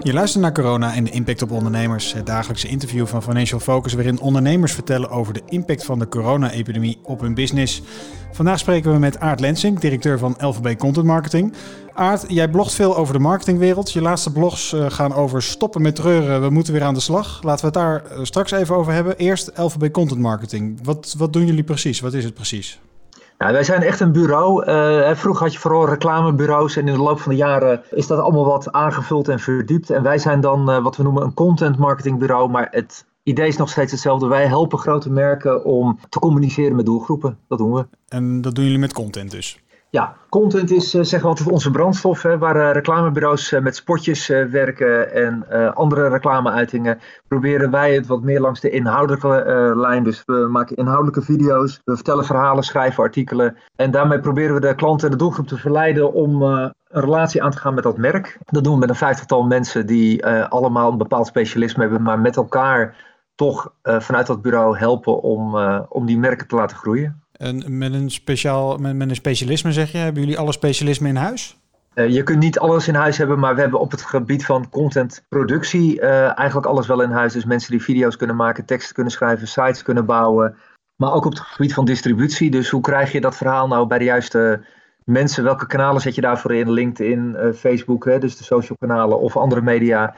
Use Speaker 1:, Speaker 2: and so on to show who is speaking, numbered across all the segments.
Speaker 1: Je luistert naar corona en de impact op ondernemers. Het dagelijkse interview van Financial Focus waarin ondernemers vertellen over de impact van de corona-epidemie op hun business. Vandaag spreken we met Aart Lensing, directeur van LVB Content Marketing. Aart, jij blogt veel over de marketingwereld. Je laatste blogs eh, gaan over stoppen met treuren, we moeten weer aan de slag. Laten we het daar eh, straks even over hebben. Eerst LVB Content Marketing. Wat, wat doen jullie precies? Wat is het precies?
Speaker 2: Nou, wij zijn echt een bureau. Uh, vroeger had je vooral reclamebureaus en in de loop van de jaren is dat allemaal wat aangevuld en verdiept. En wij zijn dan uh, wat we noemen een content marketingbureau, maar het idee is nog steeds hetzelfde. Wij helpen grote merken om te communiceren met doelgroepen. Dat doen we.
Speaker 1: En dat doen jullie met content dus?
Speaker 2: Ja, content is zeggen we altijd onze brandstof. Hè, waar uh, reclamebureaus uh, met spotjes werken en andere reclameuitingen. Proberen wij het wat meer langs de inhoudelijke lijn. Dus we maken inhoudelijke video's. We vertellen verhalen, schrijven artikelen. En daarmee proberen we de klant en de doelgroep te verleiden om een relatie aan te gaan met dat merk. Dat doen we met een vijftigtal mensen die allemaal een bepaald specialisme hebben. Maar met elkaar toch vanuit dat bureau helpen om, om die merken te laten groeien.
Speaker 1: En met een, speciaal, met, met een specialisme zeg je, hebben jullie alle specialismen in huis?
Speaker 2: Uh, je kunt niet alles in huis hebben, maar we hebben op het gebied van contentproductie uh, eigenlijk alles wel in huis. Dus mensen die video's kunnen maken, teksten kunnen schrijven, sites kunnen bouwen. Maar ook op het gebied van distributie. Dus hoe krijg je dat verhaal nou bij de juiste mensen? Welke kanalen zet je daarvoor in? LinkedIn, uh, Facebook, hè, dus de social kanalen of andere media,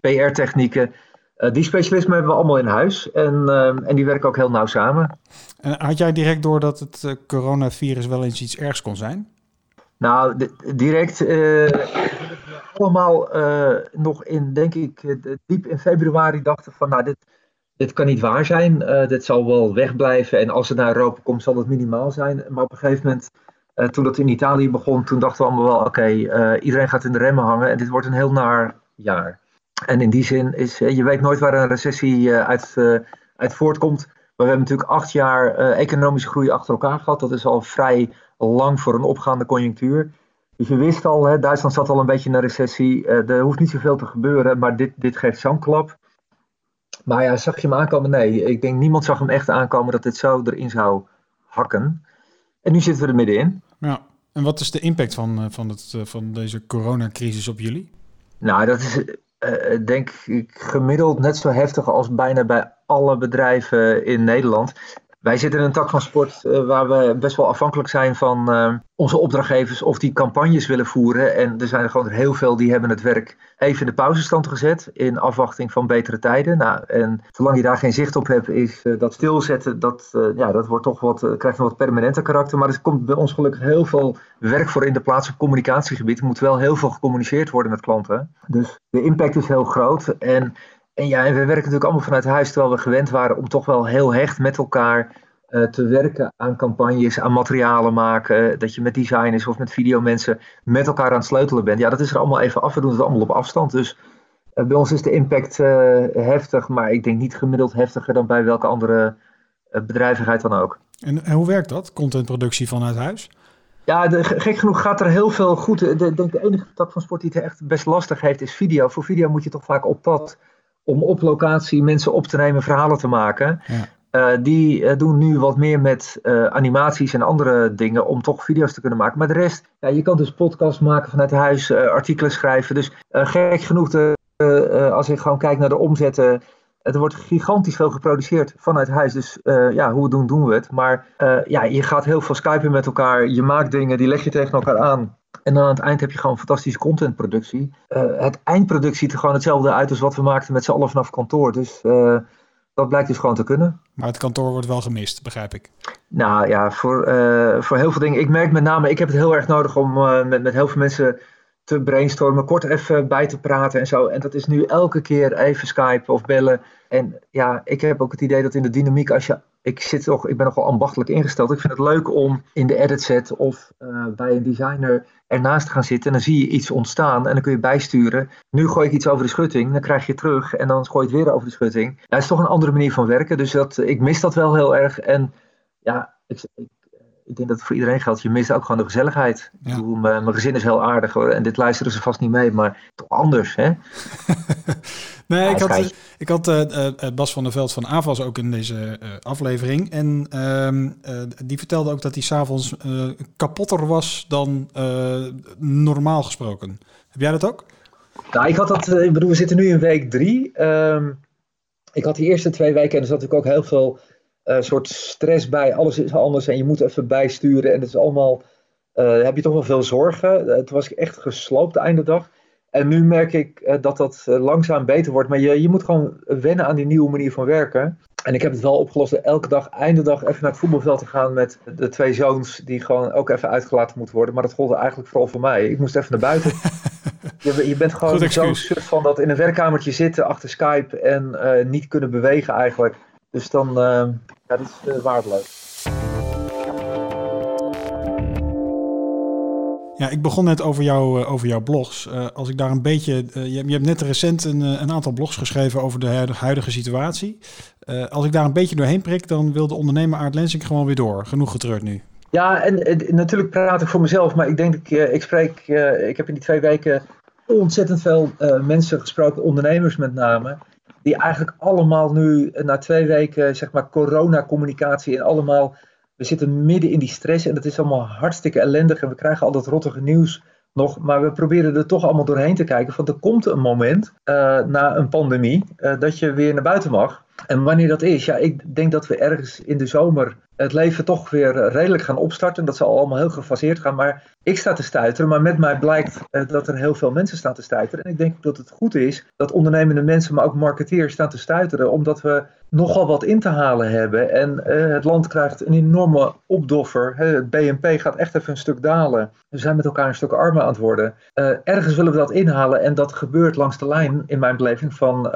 Speaker 2: PR-technieken. Uh, die specialismen hebben we allemaal in huis en, uh, en die werken ook heel nauw samen.
Speaker 1: En had jij direct door dat het uh, coronavirus wel eens iets ergs kon zijn?
Speaker 2: Nou, direct allemaal nog in, denk ik, diep in februari dachten van, nou, dit, dit kan niet waar zijn. dit zal wel wegblijven en als het naar Europa komt, zal het minimaal zijn. Maar op een gegeven moment, toen dat in Italië begon, toen dachten we allemaal wel, oké, okay, iedereen gaat in de remmen hangen en dit wordt een heel naar jaar. En in die zin is, je weet nooit waar een recessie uit, uit voortkomt. Maar we hebben natuurlijk acht jaar economische groei achter elkaar gehad. Dat is al vrij lang voor een opgaande conjunctuur. Dus je wist al, hè, Duitsland zat al een beetje in een recessie. er hoeft niet zoveel te gebeuren, maar dit, dit geeft zo'n klap. Maar ja, zag je hem aankomen? Nee, ik denk niemand zag hem echt aankomen dat dit zo erin zou hakken. En nu zitten we er middenin.
Speaker 1: Ja, en wat is de impact van, van, het, van deze coronacrisis op jullie?
Speaker 2: Nou, dat is uh, denk ik gemiddeld net zo heftig als bijna bij alle bedrijven in Nederland. Wij zitten in een tak van sport uh, waar we best wel afhankelijk zijn van uh, onze opdrachtgevers of die campagnes willen voeren. En er zijn er gewoon heel veel die hebben het werk even in de pauzestand gezet in afwachting van betere tijden. Nou, en zolang je daar geen zicht op hebt, is uh, dat stilzetten, dat, ja, dat wordt toch wat, krijgt een wat permanenter karakter. Maar er komt bij ons gelukkig heel veel werk voor in de plaats op communicatiegebied. Er moet wel heel veel gecommuniceerd worden met klanten. Dus de impact is heel groot. En en ja, en we werken natuurlijk allemaal vanuit huis, terwijl we gewend waren om toch wel heel hecht met elkaar uh, te werken aan campagnes, aan materialen maken. Dat je met designers of met videomensen met elkaar aan het sleutelen bent. Ja, dat is er allemaal even af. We doen het allemaal op afstand. Dus uh, bij ons is de impact uh, heftig, maar ik denk niet gemiddeld heftiger dan bij welke andere bedrijvigheid dan ook.
Speaker 1: En, en hoe werkt dat, contentproductie vanuit huis?
Speaker 2: Ja, de, gek genoeg gaat er heel veel goed. Ik denk de enige tak van sport die het echt best lastig heeft is video. Voor video moet je toch vaak op pad om op locatie mensen op te nemen, verhalen te maken. Ja. Uh, die uh, doen nu wat meer met uh, animaties en andere dingen om toch video's te kunnen maken. Maar de rest, ja, je kan dus podcasts maken vanuit huis, artikelen schrijven. Dus gek genoeg, als ik gewoon kijk naar de omzetten, er wordt gigantisch veel geproduceerd vanuit huis. Dus ja, hoe we doen, doen we het. Maar ja, je gaat heel veel skypen met elkaar, je maakt dingen, die leg je tegen elkaar aan. En dan aan het eind heb je gewoon fantastische contentproductie. Uh, het eindproduct ziet er gewoon hetzelfde uit als wat we maakten met z'n allen vanaf kantoor. Dus uh, dat blijkt dus gewoon te kunnen.
Speaker 1: Maar het kantoor wordt wel gemist, begrijp ik.
Speaker 2: Nou ja, voor, uh, voor heel veel dingen. Ik merk met name, ik heb het heel erg nodig om met, met heel veel mensen te brainstormen, kort even bij te praten en zo. En dat is nu elke keer even Skype of bellen. En ja, ik heb ook het idee dat in de dynamiek, als je ik, zit toch, ik ben nogal ambachtelijk ingesteld. Ik vind het leuk om in de edit set of uh, bij een designer ernaast te gaan zitten. En dan zie je iets ontstaan en dan kun je bijsturen. Nu gooi ik iets over de schutting, dan krijg je terug en dan gooi je het weer over de schutting. Het is toch een andere manier van werken, dus dat, ik mis dat wel heel erg. En ja, ik, ik, ik denk dat het voor iedereen geldt. Je mist ook gewoon de gezelligheid. Ja. Ik bedoel, mijn, mijn gezin is heel aardig hoor. En dit luisteren ze vast niet mee, maar toch anders hè.
Speaker 1: Nee, ja, ik had, ik had uh, uh, Bas van der Veld van AVAS ook in deze uh, aflevering. En ehm, die vertelde ook dat hij s'avonds kapotter was dan normaal gesproken. Heb jij dat ook?
Speaker 2: Nou, ik had dat, ik bedoel, we zitten nu in week drie. Ehm, ik had die eerste twee weken en er zat natuurlijk ook heel veel uh, soort stress bij. Alles is anders en je moet even bijsturen. En het is allemaal, uh, heb je toch wel veel zorgen. Uh, toen was ik echt gesloopt de einde dag. En nu merk ik dat dat langzaam beter wordt. Maar je, je moet gewoon wennen aan die nieuwe manier van werken. En ik heb het wel opgelost door elke dag, einde dag, even naar het voetbalveld te gaan met de twee zoons. Die gewoon ook even uitgelaten moeten worden. Maar dat golde eigenlijk vooral voor mij. Ik moest even naar buiten. je, je, bent gewoon zo suf van dat in een werkkamertje zitten achter Skype en niet kunnen bewegen eigenlijk. Dus dan, uh, ja, dat is uh, waardeloos.
Speaker 1: Ja, ik begon net over, jou, uh, over jouw blogs. als ik daar een beetje. Je, je, hebt net recent een, een, aantal blogs geschreven over de huidige situatie. als ik daar een beetje doorheen prik, dan wil de ondernemer Aart Lensing gewoon weer door. Genoeg getreurd nu.
Speaker 2: Ja, en, en natuurlijk praat ik voor mezelf, maar ik denk dat ik, ik spreek. ik heb in die twee weken ontzettend veel mensen gesproken, ondernemers met name die eigenlijk allemaal nu na twee weken, zeg maar, coronacommunicatie en allemaal, we zitten midden in die stress en dat is allemaal hartstikke ellendig en we krijgen al dat rottige nieuws nog, maar we proberen er toch allemaal doorheen te kijken, want er komt een moment uh, na een pandemie dat je weer naar buiten mag. En wanneer dat is, ja, ik denk dat we ergens in de zomer het leven toch weer redelijk gaan opstarten. Dat zal allemaal heel gefaseerd gaan. Maar ik sta te stuiteren. Maar met mij blijkt eh, dat er heel veel mensen staan te stuiteren. En ik denk dat het goed is dat ondernemende mensen, maar ook marketeers staan te stuiteren. Omdat we nogal wat in te halen hebben. En uh, het land krijgt een enorme opdoffer. Het BNP gaat echt even een stuk dalen. We zijn met elkaar een stuk armer aan het worden. Ergens willen we dat inhalen. En dat gebeurt langs de lijn, in mijn beleving, van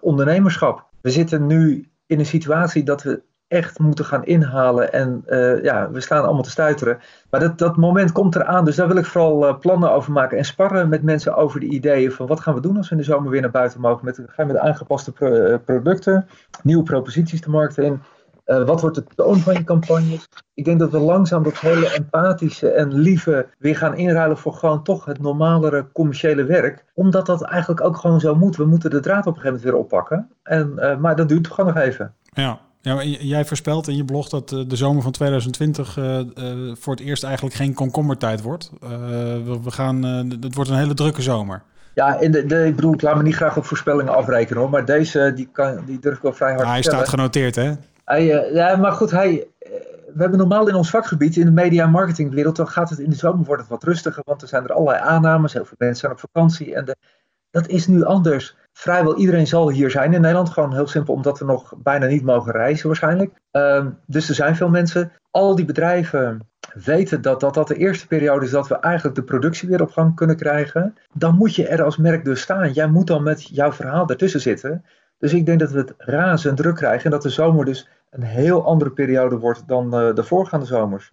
Speaker 2: ondernemerschap. We zitten nu in een situatie dat we echt moeten gaan inhalen. En uh, ja, we staan allemaal te stuiteren. Maar dat, dat moment komt eraan. Dus daar wil ik vooral uh, plannen over maken. En sparren met mensen over de ideeën van wat gaan we doen als we in de zomer weer naar buiten mogen. Met, gaan we met aangepaste uh, producten, nieuwe proposities de markt in. wat wordt de toon van je campagnes? Ik denk dat we langzaam dat hele empathische en lieve weer gaan inruilen voor gewoon toch het normalere commerciële werk. Omdat dat eigenlijk ook gewoon zo moet. We moeten de draad op een gegeven moment weer oppakken. En, maar dat duurt gewoon nog even.
Speaker 1: Ja, ja, jij voorspelt in je blog dat eh, de zomer van 2020 uh, uh, voor het eerst eigenlijk geen komkommertijd wordt. Uh, we, we, gaan, het wordt een hele drukke zomer.
Speaker 2: Ja, in de, de, ik bedoel, ik laat me niet graag op voorspellingen afrekenen hoor, maar deze die, kan, die durf ik wel vrij hard
Speaker 1: ja, Hij staat genoteerd hè?
Speaker 2: Hij, ja, maar goed, hij, we hebben normaal in ons vakgebied, in de media- en marketingwereld, dan gaat het in de zomer wordt het wat rustiger, want er zijn er allerlei aannames, heel veel mensen zijn op vakantie en de, dat is nu anders vrijwel iedereen zal hier zijn in Nederland. Gewoon heel simpel omdat we nog bijna niet mogen reizen waarschijnlijk. Uh, dus er zijn veel mensen. Al die bedrijven weten dat, dat dat de eerste periode is dat we eigenlijk de productie weer op gang kunnen krijgen. Dan moet je er als merk dus staan. Jij moet dan met jouw verhaal ertussen zitten. Dus ik denk dat we het razend druk krijgen. En dat de zomer dus een heel andere periode wordt dan uh, de voorgaande zomers.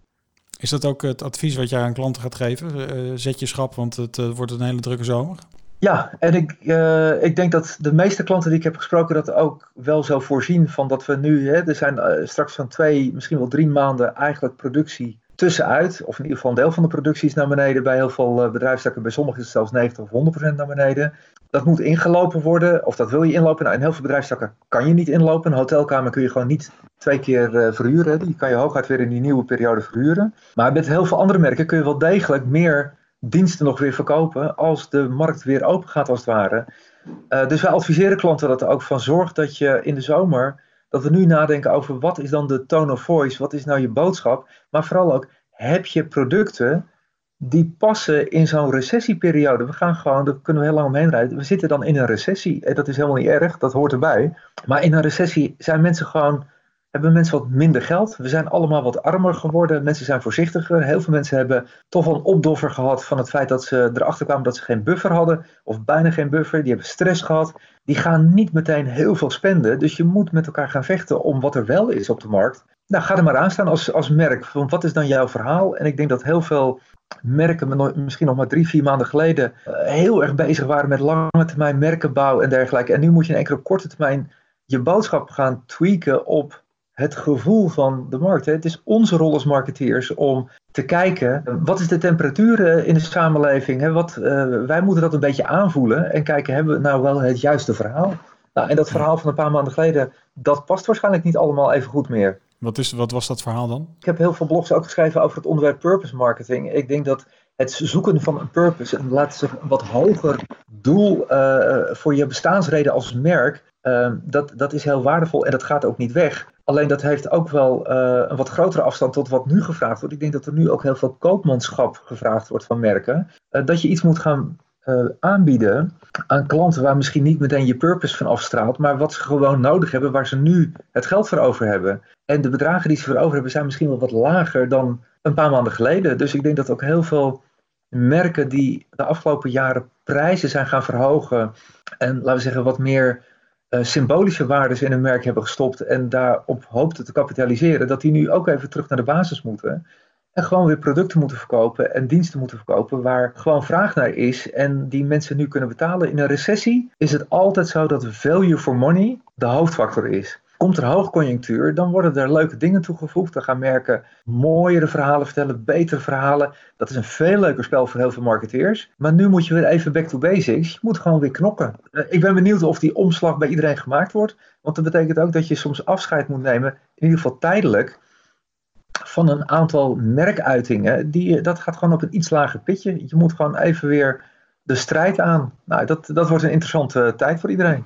Speaker 1: Is dat ook het advies wat jij aan klanten gaat geven? Uh, zet je schap, want het uh, wordt een hele drukke zomer.
Speaker 2: Ja, en ik, uh, ik denk dat de meeste klanten die ik heb gesproken dat ook wel zo voorzien van dat we nu, hè, er zijn uh, straks van twee, misschien wel drie maanden eigenlijk productie tussenuit, of in ieder geval een deel van de productie is naar beneden. Bij heel veel uh, bedrijfstakken, bij sommigen is het zelfs 90 of 100% naar beneden. Dat moet ingelopen worden, of dat wil je inlopen. Nou, in heel veel bedrijfstakken kan je niet inlopen. Een hotelkamer kun je gewoon niet twee keer verhuren. Die kan je hooguit weer in die nieuwe periode verhuren. Maar met heel veel andere merken kun je wel degelijk meer diensten nog weer verkopen als de markt weer open gaat als het ware. Uh, dus wij adviseren klanten dat er ook van zorg dat je in de zomer, dat we nu nadenken over wat is dan de tone of voice, wat is nou je boodschap, maar vooral ook heb je producten die passen in zo'n recessieperiode. We gaan gewoon, daar kunnen we heel lang omheen rijden. We zitten dan in een recessie. En dat is helemaal niet erg, dat hoort erbij. Maar in een recessie zijn mensen gewoon hebben mensen wat minder geld. We zijn allemaal wat armer geworden. Mensen zijn voorzichtiger. Heel veel mensen hebben toch wel een opdoffer gehad van het feit dat ze erachter kwamen dat ze geen buffer hadden. Of bijna geen buffer. Die hebben stress gehad. Die gaan niet meteen heel veel spenden. Dus je moet met elkaar gaan vechten om wat er wel is op de markt. Nou, ga er maar aan staan als, als merk. Want wat is dan jouw verhaal? En ik denk dat heel veel merken, misschien nog maar drie, vier maanden geleden, eh, heel erg bezig waren met lange termijn merkenbouw en dergelijke. En nu moet je in enkele korte termijn je boodschap gaan tweaken op het gevoel van de markt. Hè. Het is onze rol als marketeers om te kijken wat is de temperatuur eh, in de samenleving. Hè. Wat, uh, wij moeten dat een beetje aanvoelen en kijken, hebben we nou wel het juiste verhaal? Nou, en dat verhaal van een paar maanden geleden, dat past waarschijnlijk niet allemaal even goed meer.
Speaker 1: Wat, is, wat was dat verhaal dan?
Speaker 2: Ik heb heel veel blogs ook geschreven over het onderwerp purpose marketing. Ik denk dat het zoeken van een purpose, en laten we zeggen, een wat hoger doel voor je bestaansreden als merk, Ehm, dat, dat is heel waardevol en dat gaat ook niet weg. Alleen dat heeft ook wel uh, een wat grotere afstand tot wat nu gevraagd wordt. Ik denk dat er nu ook heel veel koopmanschap gevraagd wordt van merken. Uh, dat je iets moet gaan uh, aanbieden aan klanten waar misschien niet meteen je purpose van afstraalt, maar wat ze gewoon nodig hebben, waar ze nu het geld voor over hebben. En de bedragen die ze voor over hebben zijn misschien wel wat lager dan een paar maanden geleden. Dus ik denk dat ook heel veel merken die de afgelopen jaren prijzen zijn gaan verhogen en laten we zeggen wat meer symbolische waarden in een merk hebben gestopt en daarop hoopten te kapitaliseren, dat die nu ook even terug naar de basis moeten. En gewoon weer producten moeten verkopen en diensten moeten verkopen waar gewoon vraag naar is en die mensen nu kunnen betalen. In een recessie is het altijd zo dat value for money de hoofdfactor is. Komt er hoogconjunctuur, dan worden er leuke dingen toegevoegd. Dan gaan merken mooiere verhalen vertellen, betere verhalen. Dat is een veel leuker spel voor heel veel marketeers. Maar nu moet je weer even back to basics. Je moet gewoon weer knokken. Eh, ik ben benieuwd of die omslag bij iedereen gemaakt wordt. Want dat betekent ook dat je soms afscheid moet nemen, in ieder geval tijdelijk, van een aantal merkuitingen. Die, dat gaat gewoon op een iets lager pitje. Je moet gewoon even weer de strijd aan. Nou, dat, dat wordt een interessante tijd voor iedereen.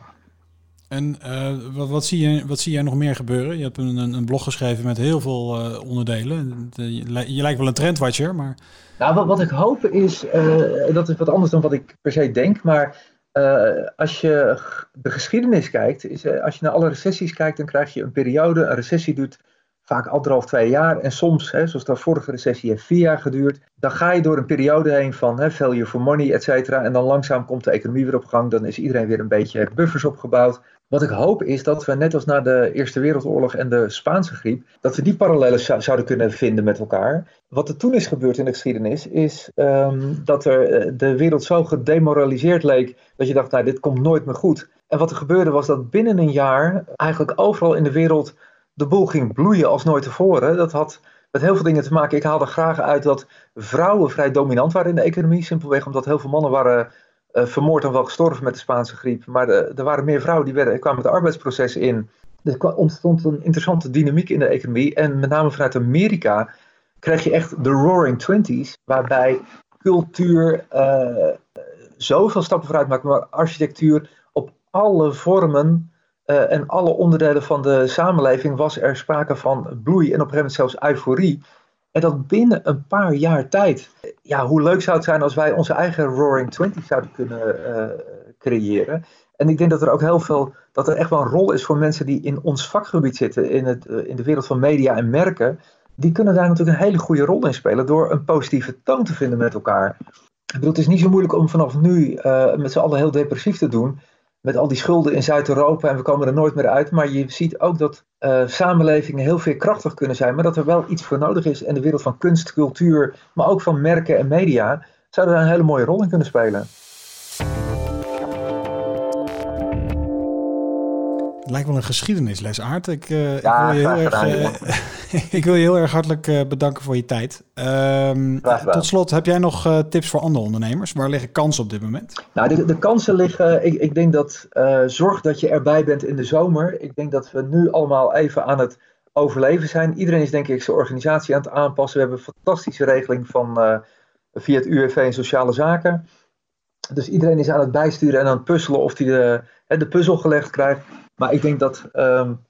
Speaker 1: En uh, wat, wat, zie je, wat zie jij nog meer gebeuren? Je hebt een, een blog geschreven met heel veel uh, onderdelen. De, je, je, lijkt wel een trendwatcher, maar...
Speaker 2: Nou, wat, ik hoop is, uh, dat is wat anders dan wat ik per se denk, maar als je de geschiedenis kijkt, is, als je naar alle recessies kijkt, dan krijg je een periode, een recessie duurt vaak anderhalf, twee jaar. En soms, hè, zoals de vorige recessie heeft vier jaar geduurd. Dan ga je door een periode heen van hè, value for money, et cetera. En dan langzaam komt de economie weer op gang. Dan is iedereen weer een beetje buffers opgebouwd. Wat ik hoop is dat we net als na de Eerste Wereldoorlog en de Spaanse griep, dat we die parallellen zouden kunnen vinden met elkaar. Wat er toen is gebeurd in de geschiedenis, is um, dat er eh, de wereld zo gedemoraliseerd leek dat je dacht, nou dit komt nooit meer goed. En wat er gebeurde was dat binnen een jaar eigenlijk overal in de wereld de boel ging bloeien als nooit tevoren. Dat had met heel veel dingen te maken. Ik haalde graag uit dat vrouwen vrij dominant waren in de economie. Simpelweg omdat heel veel mannen waren uh, vermoord en wel gestorven met de Spaanse griep. Maar de, er waren meer vrouwen die werden, kwamen het arbeidsproces in. Er ontstond een interessante dynamiek in de economie. En met name vanuit Amerika kreeg je echt de Roaring Twenties. Waarbij cultuur uh, zoveel stappen vooruit maakt. Maar architectuur op alle vormen uh, en alle onderdelen van de samenleving was er sprake van bloei en op een gegeven moment zelfs euforie. En dat binnen een paar jaar tijd. Ja, hoe leuk zou het zijn als wij onze eigen Roaring Twenties zouden kunnen uh, creëren. En ik denk dat er ook heel veel, dat er echt wel een rol is voor mensen die in ons vakgebied zitten, in, het, uh, in de wereld van media en merken. Die kunnen daar natuurlijk een hele goede rol in spelen door een positieve toon te vinden met elkaar. Ik bedoel, het is niet zo moeilijk om vanaf nu met z'n allen heel depressief te doen met al die schulden in Zuid-Europa en we komen er nooit meer uit. Maar je ziet ook dat uh, samenlevingen heel veerkrachtig kunnen zijn, maar dat er wel iets voor nodig is. En de wereld van kunst, cultuur, maar ook van merken en media zouden daar een hele mooie rol in kunnen spelen.
Speaker 1: Het lijkt wel een geschiedenisles, Aard. Ik, uh, ja, ik, wil je heel erg, uh, ik wil je heel erg hartelijk uh, bedanken voor je tijd. Um, tot slot, heb jij nog tips voor andere ondernemers? Waar liggen kansen op dit moment?
Speaker 2: Nou, de, de kansen liggen... Ik, ik denk dat zorg dat je erbij bent in de zomer. Ik denk dat we nu allemaal even aan het overleven zijn. Iedereen is denk ik zijn organisatie aan het aanpassen. We hebben een fantastische regeling van, via het UWV en Sociale Zaken. Dus iedereen is aan het bijsturen en aan het puzzelen of hij de, de puzzel gelegd krijgt. Maar ik denk dat um,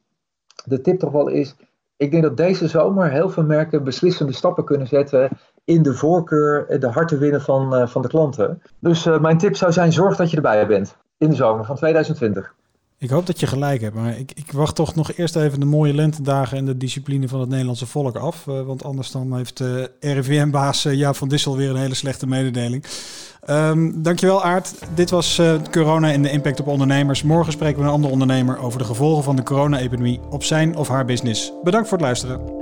Speaker 2: de tip toch wel is. Ik denk dat deze zomer heel veel merken beslissende stappen kunnen zetten in de voorkeur, de harten winnen van, uh, van de klanten. Dus uh, mijn tip zou zijn: zorg dat je erbij bent in de zomer van 2020.
Speaker 1: Ik hoop dat je gelijk hebt, maar ik, ik, wacht toch nog eerst even de mooie lentedagen en de discipline van het Nederlandse volk af. Uh, want anders dan heeft uh, RIVM-baas uh, Jaap van Dissel weer een hele slechte mededeling. Um, dankjewel Aart. Dit was corona en de impact op ondernemers. Morgen spreken we een andere ondernemer over de gevolgen van de corona-epidemie op zijn of haar business. Bedankt voor het luisteren.